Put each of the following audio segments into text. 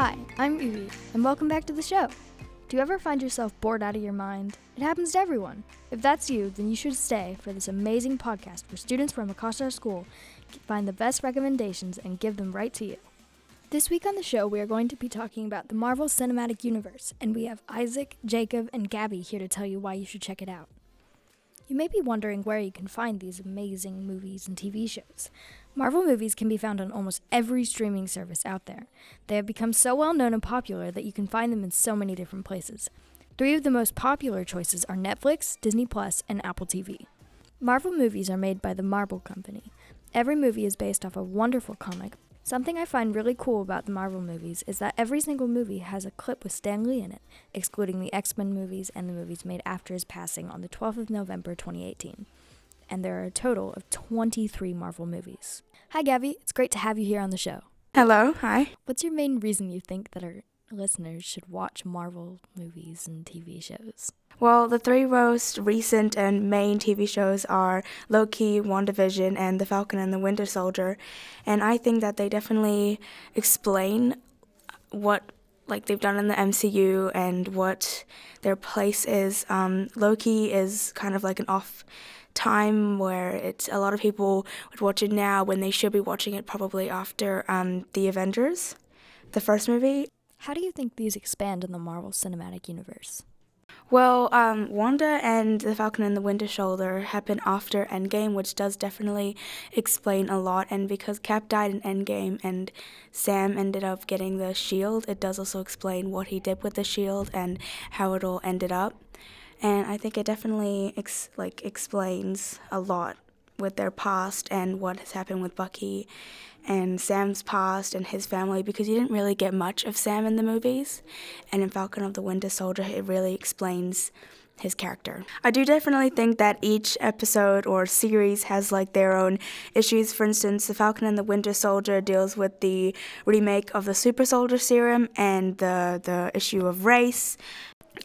I'm Evie, and welcome back to the show. Do you ever find yourself bored out of your mind? It happens to everyone. If that's you, then you should stay for this amazing podcast where students from across our school find the best recommendations and give them right to you. This week on the show, we are going to be talking about the Marvel Cinematic Universe, and we have Isaac, Jacob, and Gabby here to tell you why you should check it out. You may be wondering where you can find these amazing movies and TV shows. Marvel movies can be found on almost every streaming service out there. They have become so well known and popular that you can find them in so many different places. Three of the most popular choices are Netflix, Disney Plus, and Apple TV. Marvel movies are made by the Marvel Company. Every movie is based off a wonderful comic. Something I find really cool about the Marvel movies is that every single movie has a clip with Stan Lee in it, excluding the X Men movies and the movies made after his passing on the 12th of November 2018 and there are a total of 23 Marvel movies. Hi, Gabby. It's great to have you here on the show. Hello. Hi. What's your main reason you think that our listeners should watch Marvel movies and TV shows? Well, the three most recent and main TV shows are Loki, WandaVision, and The Falcon and the Winter Soldier. And I think that they definitely explain what like they've done in the MCU and what their place is. Um, Loki is kind of like an off time where it's a lot of people would watch it now when they should be watching it probably after um, the Avengers, the first movie. How do you think these expand in the Marvel Cinematic Universe? Well, um, Wanda and the Falcon and the Winter Soldier happen after Endgame, which does definitely explain a lot. And because Cap died in Endgame and Sam ended up getting the shield, it does also explain what he did with the shield and how it all ended up and I think it definitely ex- like explains a lot with their past and what has happened with Bucky and Sam's past and his family because you didn't really get much of Sam in the movies, and in Falcon of the Winter Soldier it really explains his character. I do definitely think that each episode or series has like their own issues. For instance, The Falcon and the Winter Soldier deals with the remake of the Super Soldier Serum and the the issue of race.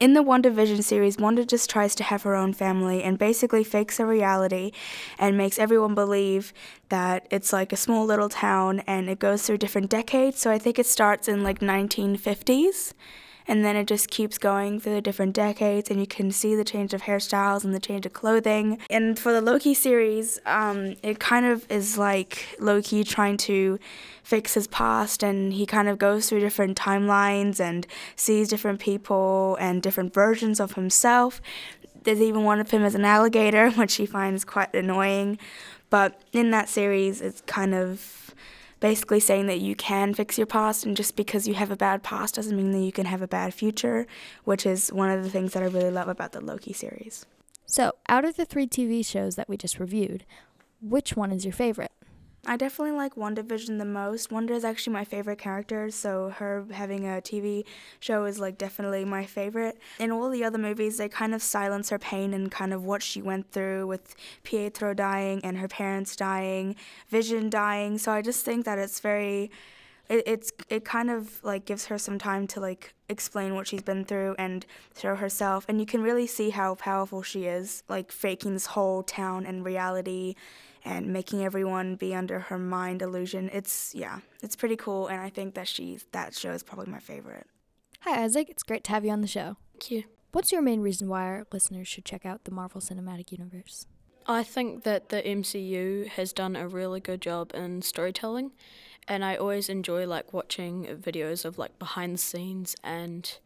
In the WandaVision series, Wanda just tries to have her own family and basically fakes a reality and makes everyone believe that it's like a small little town and it goes through different decades. So I think it starts in like 1950s and then it just keeps going through the different decades and you can see the change of hairstyles and the change of clothing. And for the loki series um, it kind of is like loki trying to fix his past and he kind of goes through different timelines and sees different people and different versions of himself. There's even one of him as an alligator which he finds quite annoying. But in that series it's kind of basically saying that you can fix your past, and just because you have a bad past doesn't mean that you can have a bad future, which is one of the things that I really love about the Loki series. So, out of the three TV shows that we just reviewed, which one is your favorite? I definitely like WandaVision the most. Wanda is actually my favorite character, so her having a TV show is like definitely my favorite. In all the other movies, they kind of silence her pain and kind of what she went through with Pietro dying and her parents dying, Vision dying. So I just think that it's very it, it's it kind of like gives her some time to like explain what she's been through and show herself and you can really see how powerful she is like faking this whole town and reality and making everyone be under her mind illusion. It's yeah, it's pretty cool, and I think that she's that show is probably my favorite. Hi Isaac, it's great to have you on the show. Thank you. What's your main reason why our listeners should check out the Marvel Cinematic Universe? I think that the MCU has done a really good job in storytelling, and I always enjoy like watching videos of like behind the scenes and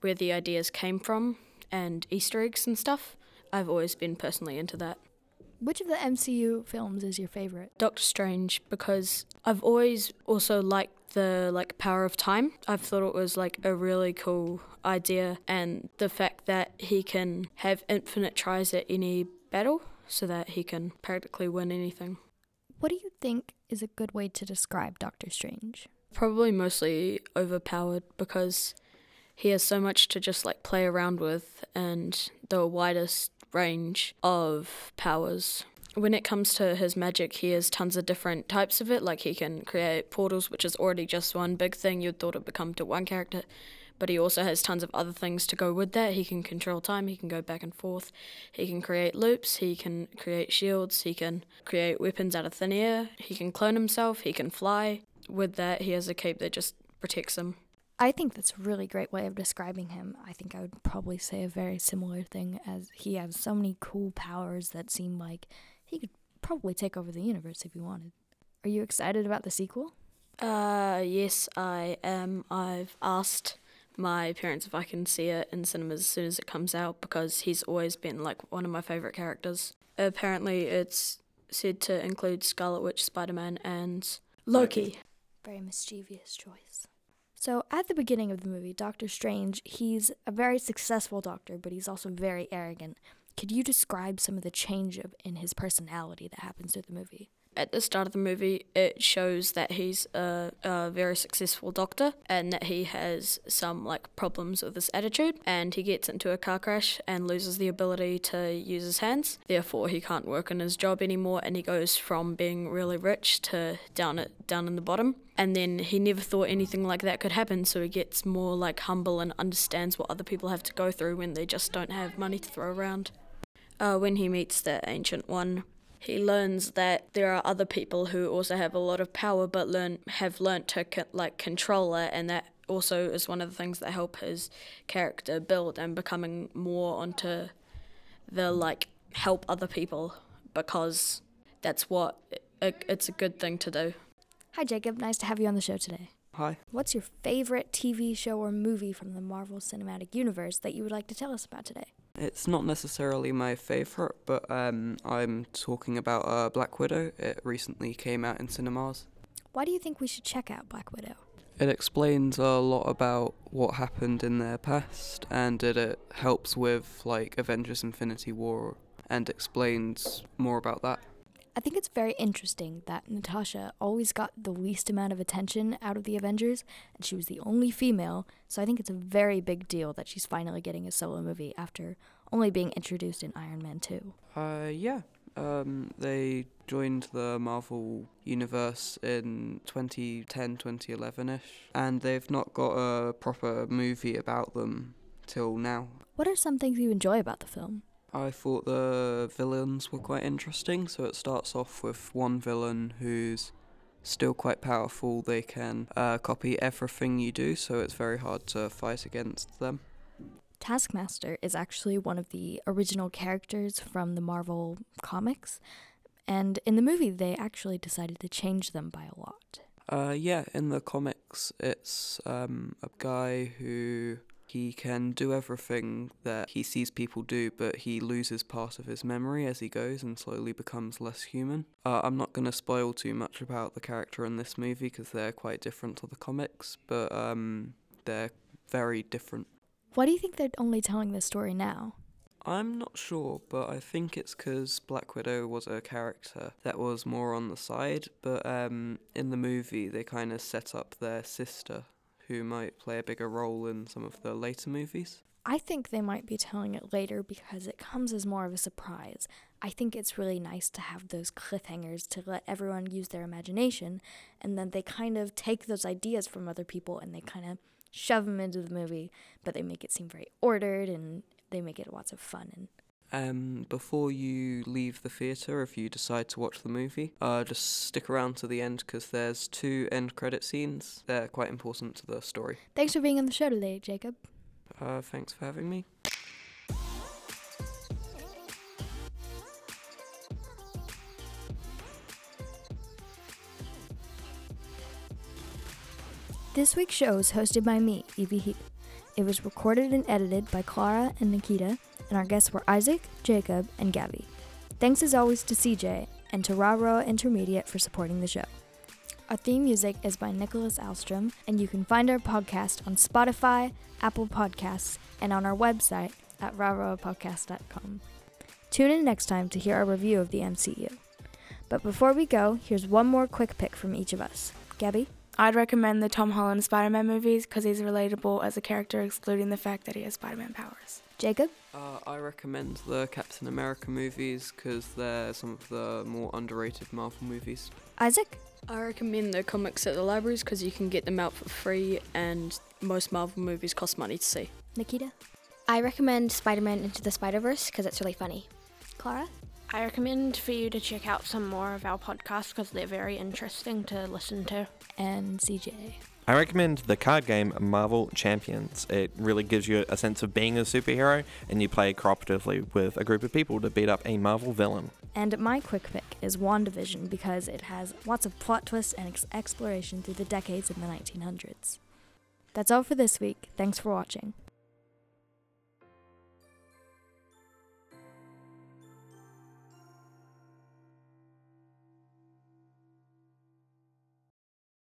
where the ideas came from and Easter eggs and stuff. I've always been personally into that. Which of the MCU films is your favorite? Doctor Strange because I've always also liked the like power of time. I've thought it was like a really cool idea and the fact that he can have infinite tries at any battle so that he can practically win anything. What do you think is a good way to describe Doctor Strange? Probably mostly overpowered because he has so much to just like play around with and the widest range of powers. When it comes to his magic, he has tons of different types of it. Like he can create portals, which is already just one big thing you'd thought it would come to one character. But he also has tons of other things to go with that. He can control time, he can go back and forth, he can create loops, he can create shields, he can create weapons out of thin air, he can clone himself, he can fly. With that, he has a cape that just protects him. I think that's a really great way of describing him. I think I would probably say a very similar thing as he has so many cool powers that seem like he could probably take over the universe if he wanted. Are you excited about the sequel? Uh, yes, I am. I've asked my parents if I can see it in cinemas as soon as it comes out because he's always been like one of my favorite characters. Apparently, it's said to include Scarlet Witch, Spider Man, and Loki. Very mischievous choice. So, at the beginning of the movie, Doctor Strange, he's a very successful doctor, but he's also very arrogant. Could you describe some of the change of, in his personality that happens through the movie? At the start of the movie, it shows that he's a, a very successful doctor and that he has some like problems with his attitude. And he gets into a car crash and loses the ability to use his hands. Therefore, he can't work in his job anymore, and he goes from being really rich to down at down in the bottom. And then he never thought anything like that could happen, so he gets more like humble and understands what other people have to go through when they just don't have money to throw around. Uh, when he meets the Ancient One, he learns that there are other people who also have a lot of power but learn have learnt to co- like control it and that also is one of the things that help his character build and becoming more onto the like help other people because that's what it, it's a good thing to do. Hi, Jacob. Nice to have you on the show today. Hi. What's your favorite TV show or movie from the Marvel Cinematic Universe that you would like to tell us about today? It's not necessarily my favourite, but um, I'm talking about uh, Black Widow. It recently came out in cinemas. Why do you think we should check out Black Widow? It explains a lot about what happened in their past, and it, it helps with like Avengers: Infinity War, and explains more about that. I think it's very interesting that Natasha always got the least amount of attention out of the Avengers, and she was the only female, so I think it's a very big deal that she's finally getting a solo movie after only being introduced in Iron Man 2. Uh, yeah. Um, they joined the Marvel universe in 2010, 2011 ish, and they've not got a proper movie about them till now. What are some things you enjoy about the film? I thought the villains were quite interesting. So it starts off with one villain who's still quite powerful. They can uh, copy everything you do, so it's very hard to fight against them. Taskmaster is actually one of the original characters from the Marvel comics, and in the movie, they actually decided to change them by a lot. Uh, yeah, in the comics, it's um, a guy who he can do everything that he sees people do, but he loses part of his memory as he goes and slowly becomes less human. Uh, I'm not going to spoil too much about the character in this movie because they're quite different to the comics, but um, they're very different. Why do you think they're only telling this story now? I'm not sure, but I think it's because Black Widow was a character that was more on the side, but um, in the movie they kind of set up their sister, who might play a bigger role in some of the later movies. I think they might be telling it later because it comes as more of a surprise. I think it's really nice to have those cliffhangers to let everyone use their imagination, and then they kind of take those ideas from other people and they kind of shove them into the movie, but they make it seem very ordered and they make it lots of fun and Um, before you leave the theatre, if you decide to watch the movie, uh, just stick around to the end because there's two end credit scenes. They're quite important to the story. Thanks for being on the show today, Jacob. Uh, thanks for having me. This week's show is hosted by me, Evie Heath. It was recorded and edited by Clara and Nikita, and our guests were Isaac, Jacob, and Gabby. Thanks as always to CJ and to Raw Intermediate for supporting the show. Our theme music is by Nicholas Alstrom, and you can find our podcast on Spotify, Apple Podcasts, and on our website at rawrawpodcast.com. Tune in next time to hear our review of the MCU. But before we go, here's one more quick pick from each of us. Gabby? I'd recommend the Tom Holland Spider Man movies because he's relatable as a character, excluding the fact that he has Spider Man powers. Jacob? Uh, I recommend the Captain America movies because they're some of the more underrated Marvel movies. Isaac? I recommend the comics at the libraries because you can get them out for free, and most Marvel movies cost money to see. Nikita? I recommend Spider Man Into the Spider Verse because it's really funny. Clara? I recommend for you to check out some more of our podcasts because they're very interesting to listen to. And CJ. I recommend the card game Marvel Champions. It really gives you a sense of being a superhero, and you play cooperatively with a group of people to beat up a Marvel villain. And my quick pick is WandaVision because it has lots of plot twists and ex- exploration through the decades in the 1900s. That's all for this week. Thanks for watching.